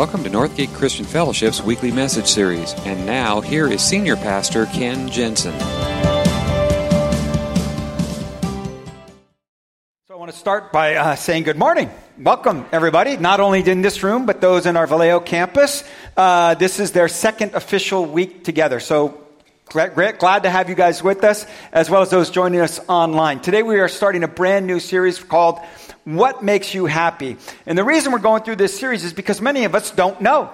Welcome to Northgate Christian Fellowship's weekly message series. And now, here is Senior Pastor Ken Jensen. So, I want to start by uh, saying good morning. Welcome, everybody, not only in this room, but those in our Vallejo campus. Uh, this is their second official week together. So, glad to have you guys with us, as well as those joining us online. Today we are starting a brand new series called what makes you happy? And the reason we're going through this series is because many of us don't know.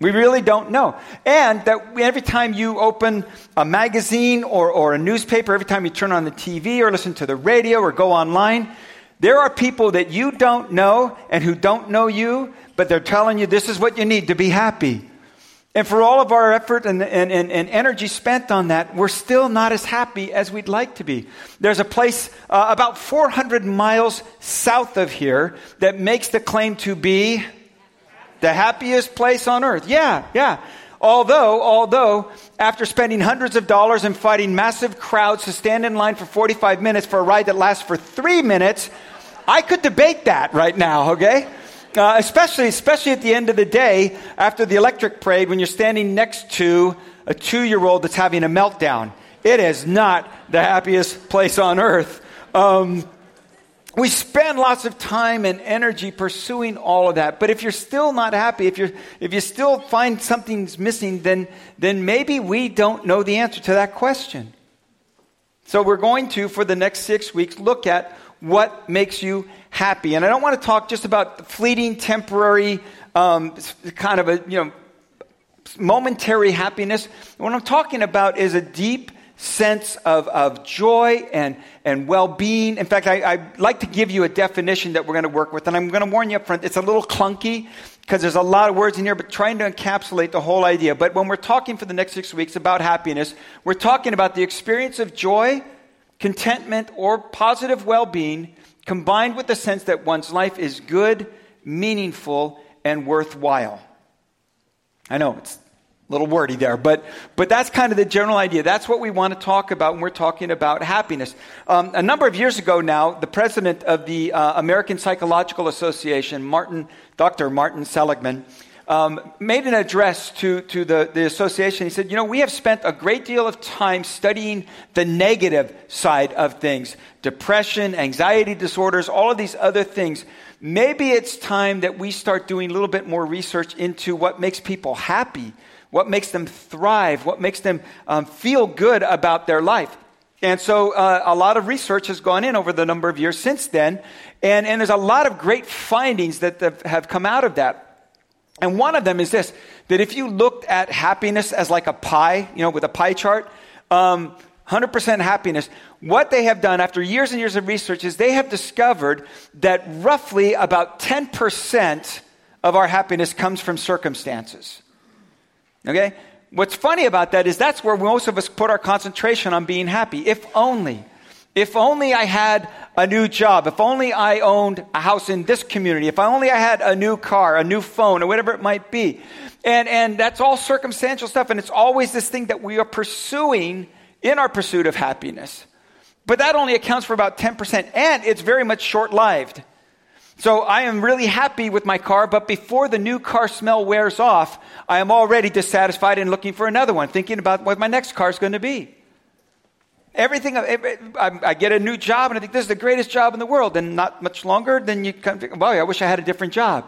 We really don't know. And that every time you open a magazine or, or a newspaper, every time you turn on the TV or listen to the radio or go online, there are people that you don't know and who don't know you, but they're telling you this is what you need to be happy. And for all of our effort and, and, and, and, energy spent on that, we're still not as happy as we'd like to be. There's a place uh, about 400 miles south of here that makes the claim to be the happiest place on earth. Yeah, yeah. Although, although, after spending hundreds of dollars and fighting massive crowds to stand in line for 45 minutes for a ride that lasts for three minutes, I could debate that right now, okay? Uh, especially, especially at the end of the day after the electric parade when you're standing next to a two year old that's having a meltdown. It is not the happiest place on earth. Um, we spend lots of time and energy pursuing all of that. But if you're still not happy, if, you're, if you still find something's missing, then, then maybe we don't know the answer to that question. So we're going to, for the next six weeks, look at what makes you happy. And I don't want to talk just about fleeting, temporary, um, kind of a, you know, momentary happiness. What I'm talking about is a deep sense of, of joy and, and well being. In fact, I, I like to give you a definition that we're going to work with. And I'm going to warn you up front, it's a little clunky because there's a lot of words in here, but trying to encapsulate the whole idea. But when we're talking for the next six weeks about happiness, we're talking about the experience of joy, contentment, or positive well being combined with the sense that one's life is good, meaningful, and worthwhile. I know it's a little wordy there, but, but that's kind of the general idea. That's what we want to talk about when we're talking about happiness. Um, a number of years ago now, the president of the uh, American Psychological Association, Martin, Dr. Martin Seligman, um, made an address to, to the, the association. He said, You know, we have spent a great deal of time studying the negative side of things depression, anxiety disorders, all of these other things. Maybe it's time that we start doing a little bit more research into what makes people happy, what makes them thrive, what makes them um, feel good about their life. And so uh, a lot of research has gone in over the number of years since then. And, and there's a lot of great findings that have come out of that. And one of them is this that if you looked at happiness as like a pie, you know, with a pie chart, um, 100% happiness, what they have done after years and years of research is they have discovered that roughly about 10% of our happiness comes from circumstances. Okay? What's funny about that is that's where most of us put our concentration on being happy. If only. If only I had a new job, if only I owned a house in this community, if only I had a new car, a new phone, or whatever it might be. And, and that's all circumstantial stuff, and it's always this thing that we are pursuing in our pursuit of happiness. But that only accounts for about 10%, and it's very much short lived. So I am really happy with my car, but before the new car smell wears off, I am already dissatisfied and looking for another one, thinking about what my next car is going to be. Everything, I, get a new job and I think this is the greatest job in the world. And not much longer, then you come to, well, I wish I had a different job.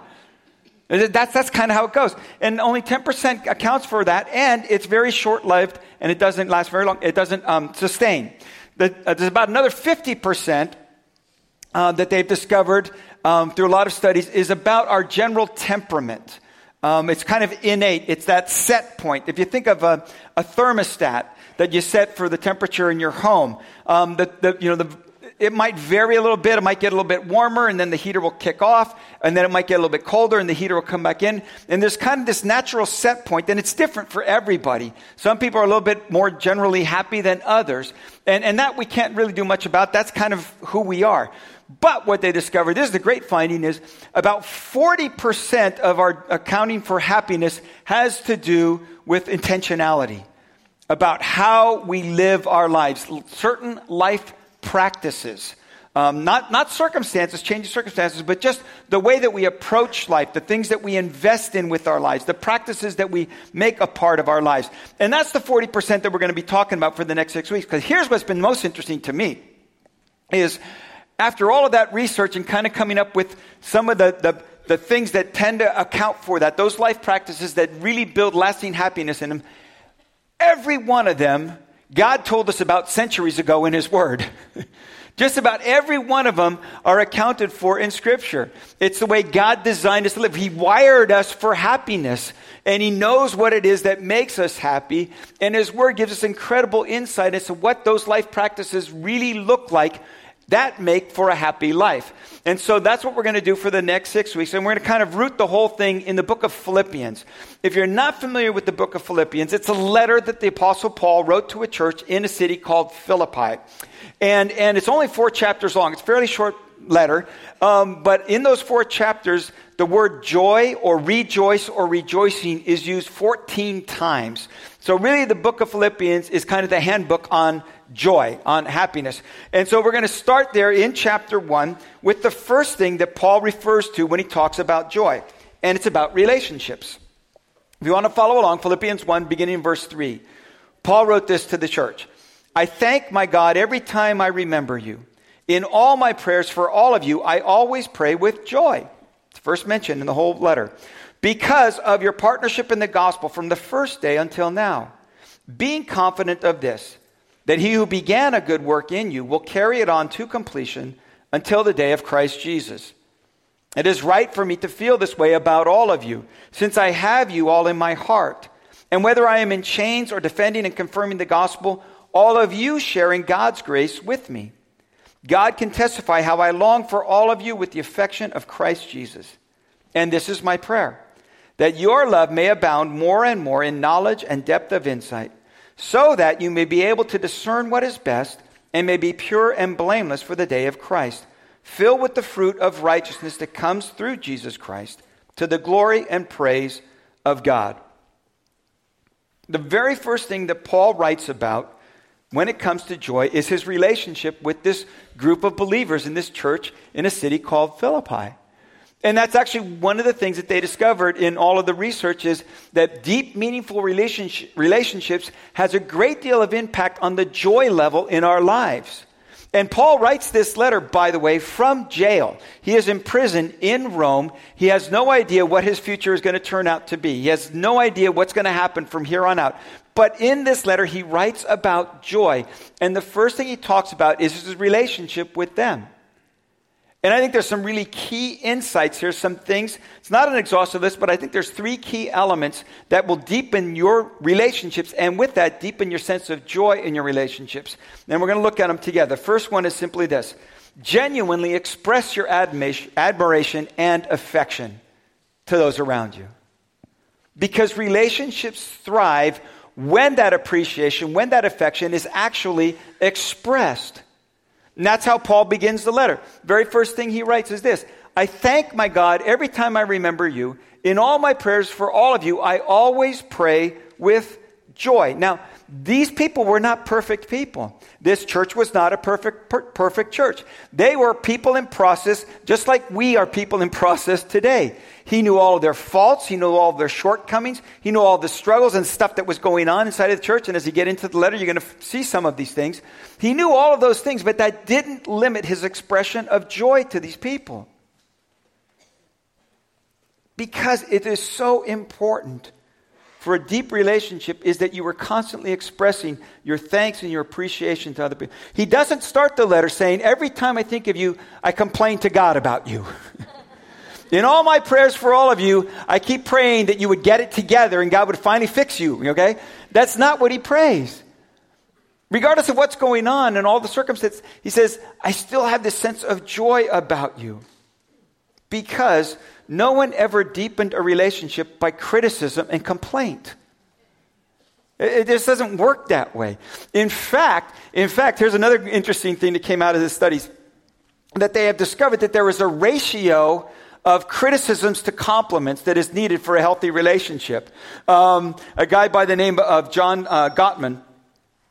That's, that's kind of how it goes. And only 10% accounts for that. And it's very short lived and it doesn't last very long. It doesn't um, sustain. The, uh, there's about another 50% uh, that they've discovered um, through a lot of studies is about our general temperament. Um, it's kind of innate. It's that set point. If you think of a, a thermostat, that you set for the temperature in your home. Um, the, the, you know, the, it might vary a little bit. It might get a little bit warmer, and then the heater will kick off, and then it might get a little bit colder, and the heater will come back in. And there's kind of this natural set point, and it's different for everybody. Some people are a little bit more generally happy than others, and, and that we can't really do much about. That's kind of who we are. But what they discovered, this is the great finding, is about 40% of our accounting for happiness has to do with intentionality about how we live our lives, certain life practices. Um, not, not circumstances, changing circumstances, but just the way that we approach life, the things that we invest in with our lives, the practices that we make a part of our lives. And that's the 40% that we're going to be talking about for the next six weeks. Because here's what's been most interesting to me is after all of that research and kind of coming up with some of the, the, the things that tend to account for that, those life practices that really build lasting happiness in them, every one of them God told us about centuries ago in His Word. Just about every one of them are accounted for in Scripture. It's the way God designed us to live. He wired us for happiness, and He knows what it is that makes us happy. And His Word gives us incredible insight into what those life practices really look like that make for a happy life. And so that's what we're going to do for the next six weeks. And we're going to kind of root the whole thing in the book of Philippians. If you're not familiar with the book of Philippians, it's a letter that the Apostle Paul wrote to a church in a city called Philippi. And, and it's only four chapters long. It's a fairly short letter. Um, but in those four chapters, the word joy or rejoice or rejoicing is used 14 times. So, really, the book of Philippians is kind of the handbook on joy, on happiness. And so, we're going to start there in chapter 1 with the first thing that Paul refers to when he talks about joy, and it's about relationships. If you want to follow along, Philippians 1, beginning in verse 3, Paul wrote this to the church I thank my God every time I remember you. In all my prayers for all of you, I always pray with joy. It's first mentioned in the whole letter. Because of your partnership in the gospel from the first day until now. Being confident of this, that he who began a good work in you will carry it on to completion until the day of Christ Jesus. It is right for me to feel this way about all of you, since I have you all in my heart. And whether I am in chains or defending and confirming the gospel, all of you sharing God's grace with me. God can testify how I long for all of you with the affection of Christ Jesus. And this is my prayer that your love may abound more and more in knowledge and depth of insight, so that you may be able to discern what is best and may be pure and blameless for the day of Christ, filled with the fruit of righteousness that comes through Jesus Christ, to the glory and praise of God. The very first thing that Paul writes about when it comes to joy is his relationship with this group of believers in this church in a city called Philippi. And that's actually one of the things that they discovered in all of the research is that deep, meaningful relationship, relationships has a great deal of impact on the joy level in our lives. And Paul writes this letter, by the way, from jail. He is in prison in Rome. He has no idea what his future is going to turn out to be. He has no idea what's going to happen from here on out. But in this letter, he writes about joy. And the first thing he talks about is his relationship with them. And I think there's some really key insights here, some things. It's not an exhaustive list, but I think there's three key elements that will deepen your relationships, and with that, deepen your sense of joy in your relationships. And we're going to look at them together. The first one is simply this genuinely express your admiration and affection to those around you. Because relationships thrive when that appreciation, when that affection is actually expressed. And that's how Paul begins the letter. Very first thing he writes is this I thank my God every time I remember you. In all my prayers for all of you, I always pray with joy. Now, these people were not perfect people. This church was not a perfect, per- perfect church. They were people in process, just like we are people in process today. He knew all of their faults. He knew all of their shortcomings. He knew all the struggles and stuff that was going on inside of the church. And as you get into the letter, you're going to see some of these things. He knew all of those things, but that didn't limit his expression of joy to these people. Because it is so important for a deep relationship is that you are constantly expressing your thanks and your appreciation to other people. He doesn't start the letter saying, Every time I think of you, I complain to God about you. In all my prayers for all of you, I keep praying that you would get it together and God would finally fix you, okay? That's not what he prays. Regardless of what's going on and all the circumstances, he says, I still have this sense of joy about you because no one ever deepened a relationship by criticism and complaint. It just doesn't work that way. In fact, in fact, here's another interesting thing that came out of the studies that they have discovered that there is a ratio of criticisms to compliments that is needed for a healthy relationship. Um, a guy by the name of John uh, Gottman,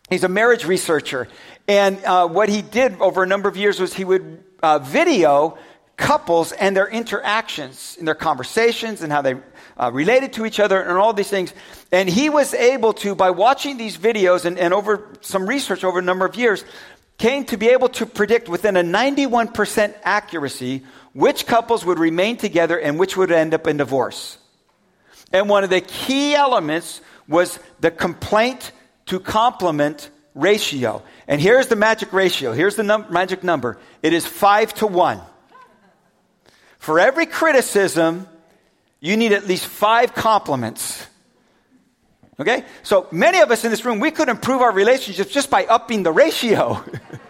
he's a marriage researcher, And uh, what he did over a number of years was he would uh, video couples and their interactions and their conversations and how they uh, related to each other and all these things. And he was able to, by watching these videos and, and over some research over a number of years, came to be able to predict within a 91% accuracy which couples would remain together and which would end up in divorce. And one of the key elements was the complaint to compliment ratio. And here's the magic ratio. Here's the num- magic number. It is five to one. For every criticism, you need at least five compliments. Okay? So many of us in this room, we could improve our relationships just by upping the ratio.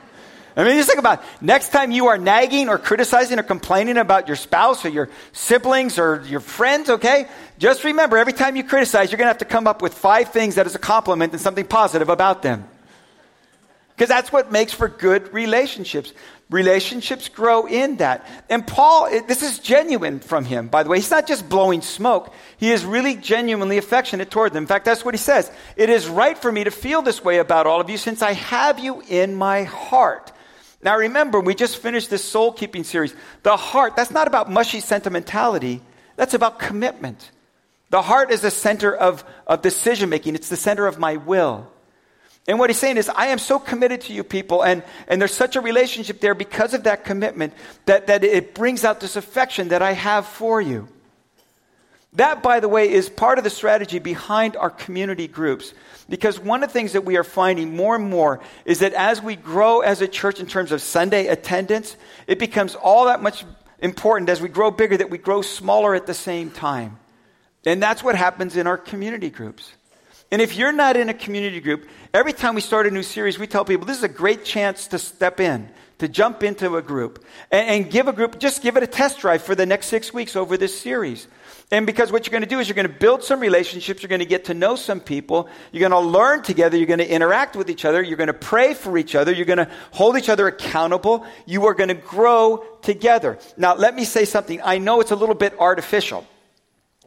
I mean, just think about it. next time you are nagging or criticizing or complaining about your spouse or your siblings or your friends, okay? Just remember, every time you criticize, you're going to have to come up with five things that is a compliment and something positive about them. Because that's what makes for good relationships. Relationships grow in that. And Paul, this is genuine from him, by the way. He's not just blowing smoke. He is really genuinely affectionate toward them. In fact, that's what he says. It is right for me to feel this way about all of you since I have you in my heart. Now remember, we just finished this soul keeping series. The heart, that's not about mushy sentimentality, that's about commitment. The heart is the center of, of decision making, it's the center of my will. And what he's saying is, I am so committed to you people, and, and there's such a relationship there because of that commitment that, that it brings out this affection that I have for you. That, by the way, is part of the strategy behind our community groups. Because one of the things that we are finding more and more is that as we grow as a church in terms of Sunday attendance, it becomes all that much important as we grow bigger that we grow smaller at the same time. And that's what happens in our community groups. And if you're not in a community group, every time we start a new series, we tell people this is a great chance to step in, to jump into a group, and, and give a group, just give it a test drive for the next six weeks over this series. And because what you're going to do is you're going to build some relationships, you're going to get to know some people, you're going to learn together, you're going to interact with each other, you're going to pray for each other, you're going to hold each other accountable, you are going to grow together. Now, let me say something. I know it's a little bit artificial.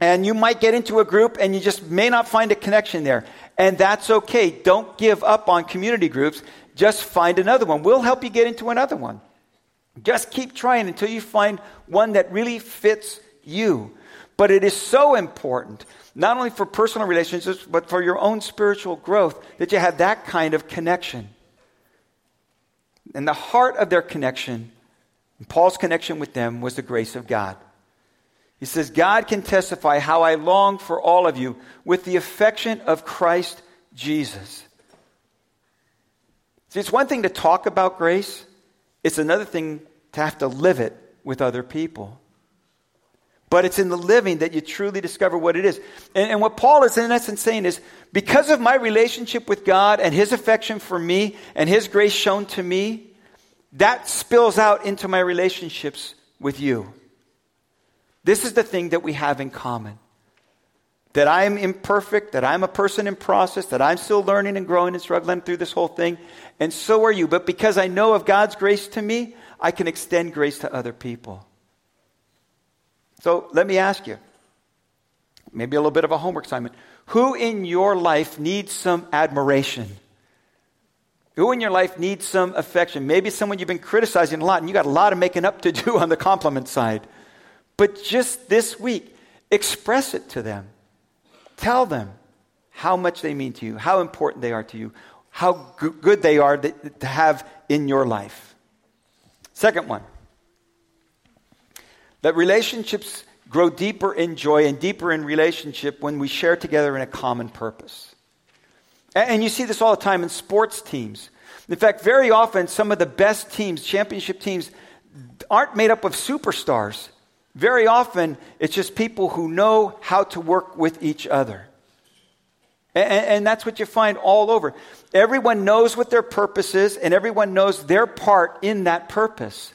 And you might get into a group and you just may not find a connection there. And that's okay. Don't give up on community groups. Just find another one. We'll help you get into another one. Just keep trying until you find one that really fits you. But it is so important, not only for personal relationships, but for your own spiritual growth, that you have that kind of connection. And the heart of their connection, Paul's connection with them, was the grace of God. He says, God can testify how I long for all of you with the affection of Christ Jesus. See, it's one thing to talk about grace, it's another thing to have to live it with other people. But it's in the living that you truly discover what it is. And, and, what Paul is in essence saying is because of my relationship with God and his affection for me and his grace shown to me, that spills out into my relationships with you. This is the thing that we have in common. That I am imperfect, that I'm a person in process, that I'm still learning and growing and struggling through this whole thing, and so are you. But because I know of God's grace to me, I can extend grace to other people. So let me ask you, maybe a little bit of a homework assignment. Who in your life needs some admiration? Who in your life needs some affection? Maybe someone you've been criticizing a lot and you got a lot of making up to do on the compliment side. But just this week, express it to them. Tell them how much they mean to you, how important they are to you, how good they are to have in your life. Second one that relationships grow deeper in joy and deeper in relationship when we share together in a common purpose. And you see this all the time in sports teams. In fact, very often, some of the best teams, championship teams, aren't made up of superstars. Very often, it's just people who know how to work with each other. And, and, that's what you find all over. Everyone knows what their purpose is, and everyone knows their part in that purpose.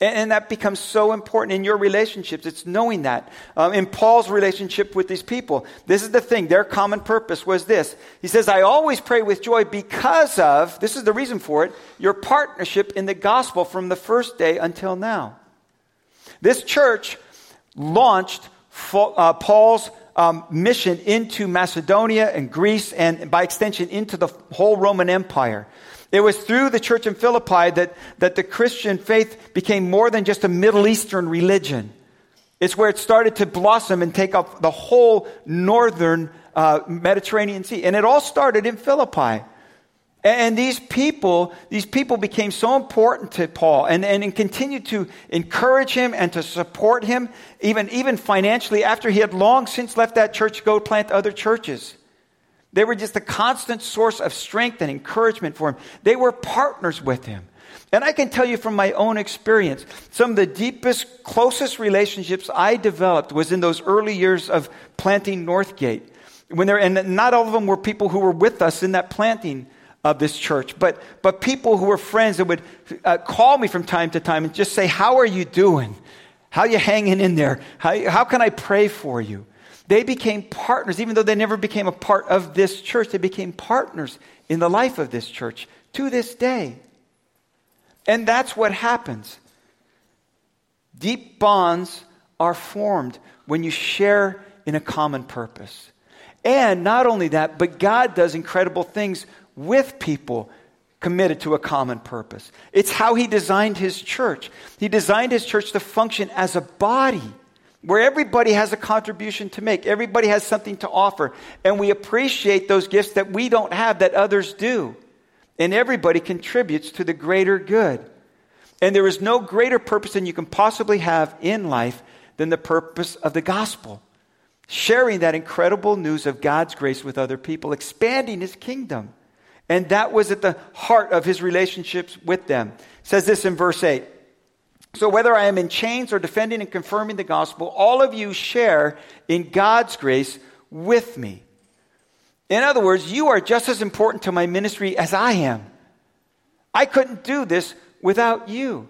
And, that becomes so important in your relationships. It's knowing that. Um, in Paul's relationship with these people, this is the thing. Their common purpose was this. He says, I always pray with joy because of, this is the reason for it, your partnership in the gospel from the first day until now. This church launched uh, Paul's um, mission into Macedonia and Greece and by extension into the whole Roman Empire. It was through the church in Philippi that, that the Christian faith became more than just a Middle Eastern religion. It's where it started to blossom and take up the whole northern uh, Mediterranean Sea. And it all started in Philippi. And these people, these people became so important to Paul and, and, continued to encourage him and to support him, even, even financially, after he had long since left that church to go plant other churches. They were just a constant source of strength and encouragement for him. They were partners with him. And I can tell you from my own experience, some of the deepest, closest relationships I developed was in those early years of planting Northgate. When there, and not all of them were people who were with us in that planting of this church, but, but people who were friends that would uh, call me from time to time and just say, How are you doing? How are you hanging in there? How, how can I pray for you? They became partners, even though they never became a part of this church, they became partners in the life of this church to this day. And that's what happens. Deep bonds are formed when you share in a common purpose. And not only that, but God does incredible things with people committed to a common purpose. It's how he designed his church. He designed his church to function as a body where everybody has a contribution to make, everybody has something to offer, and we appreciate those gifts that we don't have that others do. And everybody contributes to the greater good. And there is no greater purpose than you can possibly have in life than the purpose of the gospel. Sharing that incredible news of God's grace with other people, expanding his kingdom. And that was at the heart of his relationships with them. It says this in verse 8. So whether I am in chains or defending and confirming the gospel, all of you share in God's grace with me. In other words, you are just as important to my ministry as I am. I couldn't do this without you.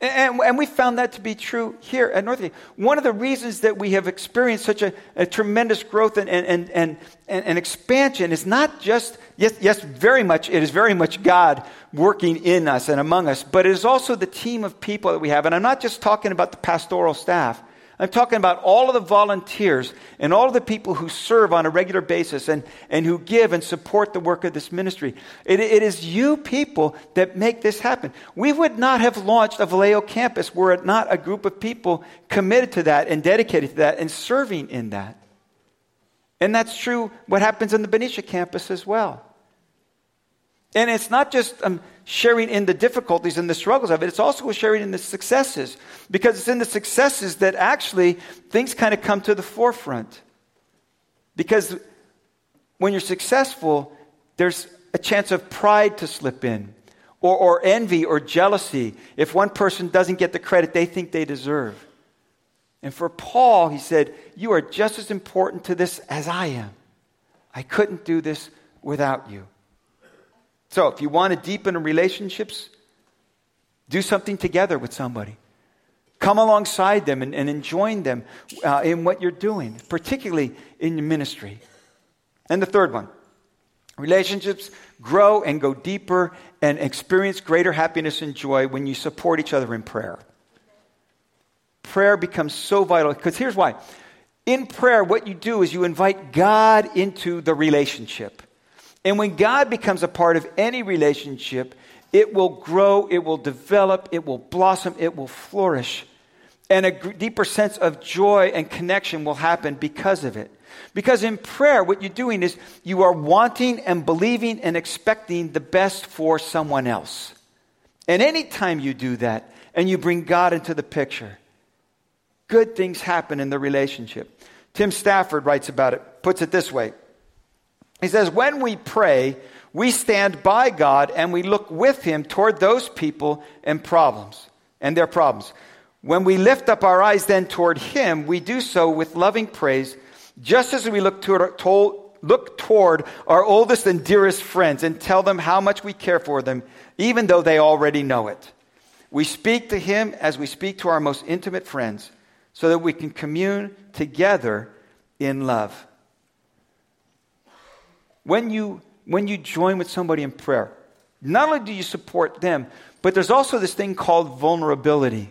And, and, we found that to be true here at Northgate. One of the reasons that we have experienced such a, a tremendous growth and, and, and, and, expansion is not just, yes, yes, very much, it is very much God working in us and among us, but it is also the team of people that we have. And I'm not just talking about the pastoral staff. I'm talking about all of the volunteers and all of the people who serve on a regular basis and, and who give and support the work of this ministry. It, it is you people that make this happen. We would not have launched a Vallejo campus were it not a group of people committed to that and dedicated to that and serving in that. And that's true what happens in the Benicia campus as well. And it's not just um, sharing in the difficulties and the struggles of it, it's also sharing in the successes. Because it's in the successes that actually things kind of come to the forefront. Because when you're successful, there's a chance of pride to slip in, or, or envy or jealousy. If one person doesn't get the credit they think they deserve. And for Paul, he said, You are just as important to this as I am. I couldn't do this without you. So, if you want to deepen relationships, do something together with somebody. Come alongside them and, and join them uh, in what you're doing, particularly in your ministry. And the third one relationships grow and go deeper and experience greater happiness and joy when you support each other in prayer. Prayer becomes so vital because here's why. In prayer, what you do is you invite God into the relationship. And when God becomes a part of any relationship, it will grow, it will develop, it will blossom, it will flourish. And a deeper sense of joy and connection will happen because of it. Because in prayer, what you're doing is you are wanting and believing and expecting the best for someone else. And anytime you do that and you bring God into the picture, good things happen in the relationship. Tim Stafford writes about it, puts it this way he says, when we pray, we stand by God and we look with Him toward those people and problems and their problems. When we lift up our eyes then toward Him, we do so with loving praise, just as we look toward, look toward our oldest and dearest friends and tell them how much we care for them, even though they already know it. We speak to Him as we speak to our most intimate friends, so that we can commune together in love. When you, when you join with somebody in prayer, not only do you support them, but there's also this thing called vulnerability.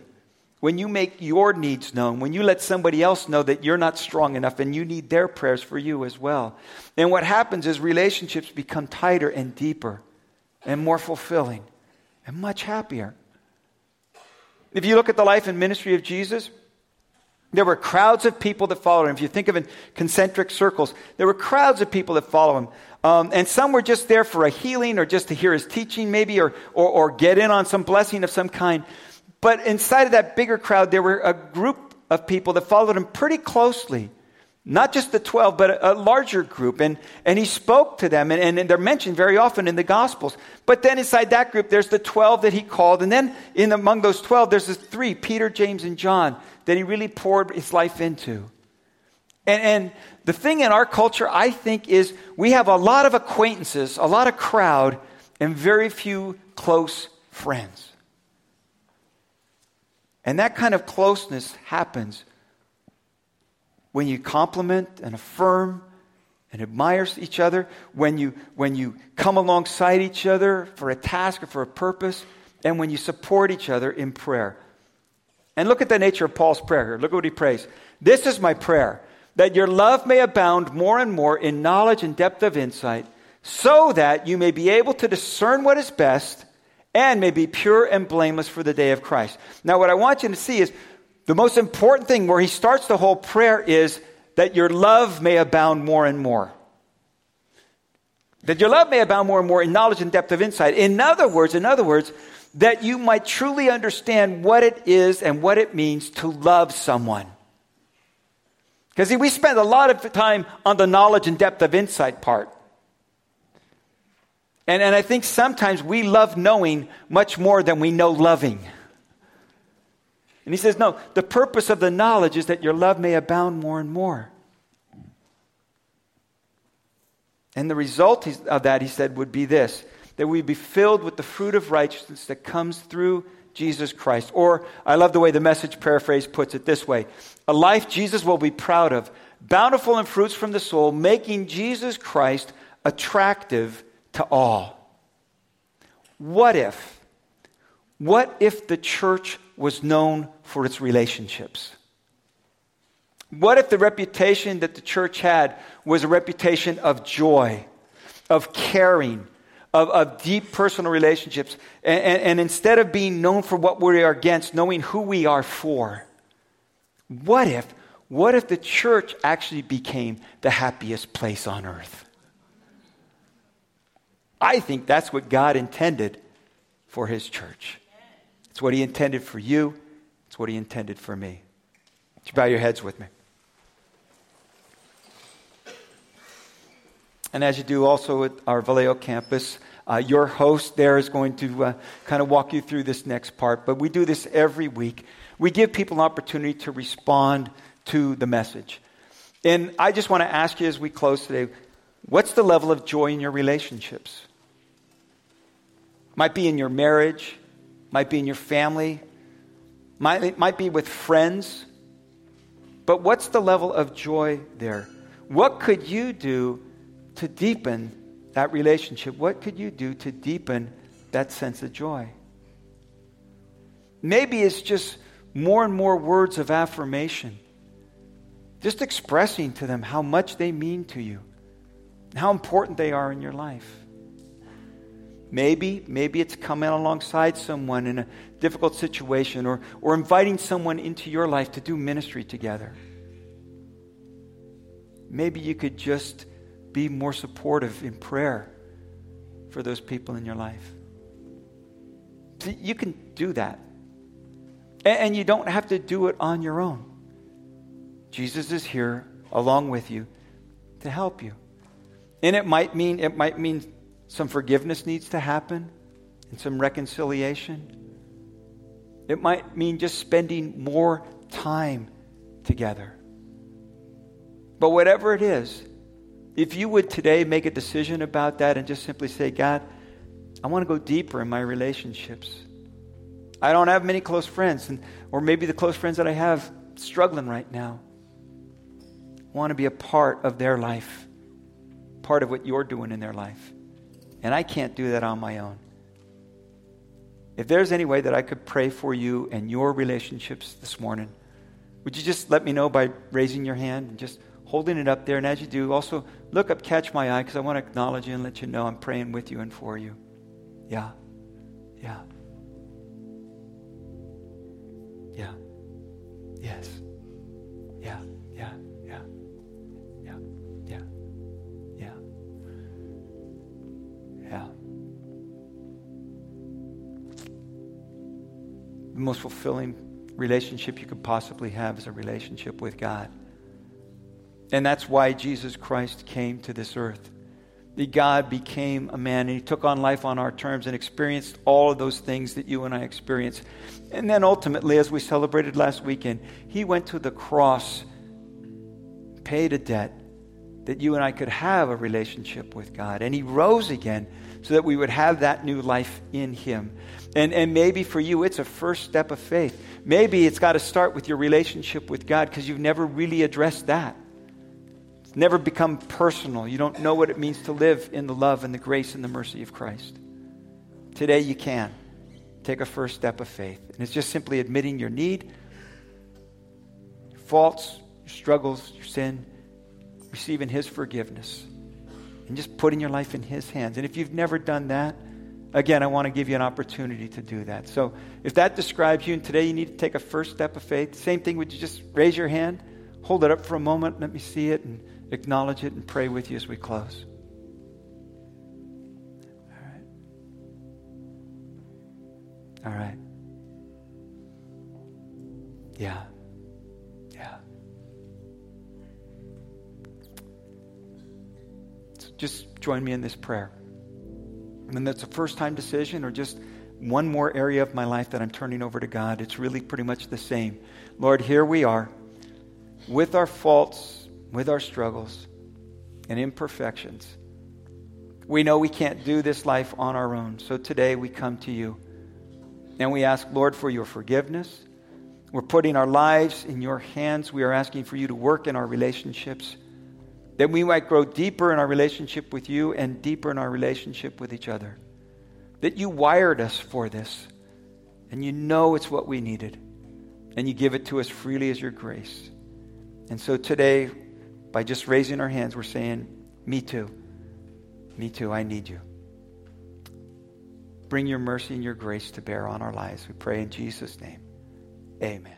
When you make your needs known, when you let somebody else know that you're not strong enough and you need their prayers for you as well. And what happens is relationships become tighter and deeper and more fulfilling and much happier. If you look at the life and ministry of Jesus, there were crowds of people that followed him. If you think of in concentric circles, there were crowds of people that follow him. Um, and some were just there for a healing or just to hear his teaching, maybe, or, or, or get in on some blessing of some kind. But inside of that bigger crowd, there were a group of people that followed him pretty closely. Not just the 12, but a, a larger group. And, and he spoke to them, and, and, and, they're mentioned very often in the Gospels. But then inside that group, there's the 12 that he called. And then in among those 12, there's the three Peter, James, and John that he really poured his life into. And, and the thing in our culture, I think, is we have a lot of acquaintances, a lot of crowd, and very few close friends. And that kind of closeness happens when you compliment and affirm and admire each other, when you, when you come alongside each other for a task or for a purpose, and when you support each other in prayer. And look at the nature of Paul's prayer here. Look at what he prays. This is my prayer that your love may abound more and more in knowledge and depth of insight, so that you may be able to discern what is best and may be pure and blameless for the day of Christ. Now, what I want you to see is the most important thing where he starts the whole prayer is that your love may abound more and more. That your love may abound more and more in knowledge and depth of insight. In other words, in other words, that you might truly understand what it is and what it means to love someone. Because we spend a lot of time on the knowledge and depth of insight part. And, and I think sometimes we love knowing much more than we know loving. And he says, no, the purpose of the knowledge is that your love may abound more and more. And the result of that, he said, would be this that we be filled with the fruit of righteousness that comes through Jesus Christ. Or, I love the way the message paraphrase puts it this way a life Jesus will be proud of, bountiful in fruits from the soul, making Jesus Christ attractive to all. What if? What if the church was known for its relationships? What if the reputation that the church had was a reputation of joy, of caring, of, of deep personal relationships. And, and, and instead of being known for what we are against, knowing who we are for. What if, what if the church actually became the happiest place on earth? I think that's what God intended for His church. It's what He intended for you, it's what He intended for me. Would you bow your heads with me? And as you do also at our Vallejo campus, uh, your host there is going to uh, kind of walk you through this next part. But we do this every week. We give people an opportunity to respond to the message. And I just want to ask you as we close today what's the level of joy in your relationships? Might be in your marriage, might be in your family, might, might be with friends. But what's the level of joy there? What could you do to deepen that relationship, what could you do to deepen that sense of joy? Maybe it's just more and more words of affirmation. Just expressing to them how much they mean to you, how important they are in your life. Maybe, maybe it's coming alongside someone in a difficult situation or, or inviting someone into your life to do ministry together. Maybe you could just be more supportive in prayer for those people in your life. You can do that. And you don't have to do it on your own. Jesus is here along with you to help you. And it might mean it might mean some forgiveness needs to happen and some reconciliation. It might mean just spending more time together. But whatever it is, if you would today make a decision about that and just simply say, God, I want to go deeper in my relationships. I don't have many close friends, and, or maybe the close friends that I have struggling right now. I want to be a part of their life, part of what you're doing in their life. And I can't do that on my own. If there's any way that I could pray for you and your relationships this morning, would you just let me know by raising your hand and just holding it up there. And as you do, also look up, catch my eye, because I want to acknowledge you and let you know I'm praying with you and for you. Yeah. Yeah. Yeah. Yes. Yeah. Yeah. The most fulfilling relationship you could possibly have is a relationship with God. And that's why Jesus Christ came to this earth. The God became a man and he took on life on our terms and experienced all of those things that you and I experience. And then ultimately, as we celebrated last weekend, he went to the cross, paid a debt that you and I could have a relationship with God. And he rose again so that we would have that new life in him. And, and maybe for you, it's a first step of faith. Maybe it's got to start with your relationship with God because you've never really addressed that. It's never become personal. You don't know what it means to live in the love and the grace and the mercy of Christ. Today, you can take a first step of faith. And it's just simply admitting your need, your faults, your struggles, your sin, receiving His forgiveness, and just putting your life in His hands. And if you've never done that, Again, I want to give you an opportunity to do that. So if that describes you, and today you need to take a first step of faith, same thing, would you just raise your hand, hold it up for a moment, let me see it, and acknowledge it, and pray with you as we close. All right. All right. Yeah. Just join me in this prayer and that's a first time decision or just one more area of my life that I'm turning over to God, it's really pretty much the same. Lord, here we are with our faults, with our struggles and imperfections. We know we can't do this life on our own. So today we come to you and we ask, Lord, for your forgiveness. We're putting our lives in your hands. We are asking for you to work in our relationships that we might grow deeper in our relationship with you and deeper in our relationship with each other. That you wired us for this, and you know it's what we needed, and you give it to us freely as your grace. And so today, by just raising our hands, we're saying, Me too. Me too. I need you. Bring your mercy and your grace to bear on our lives. We pray in Jesus' name. Amen.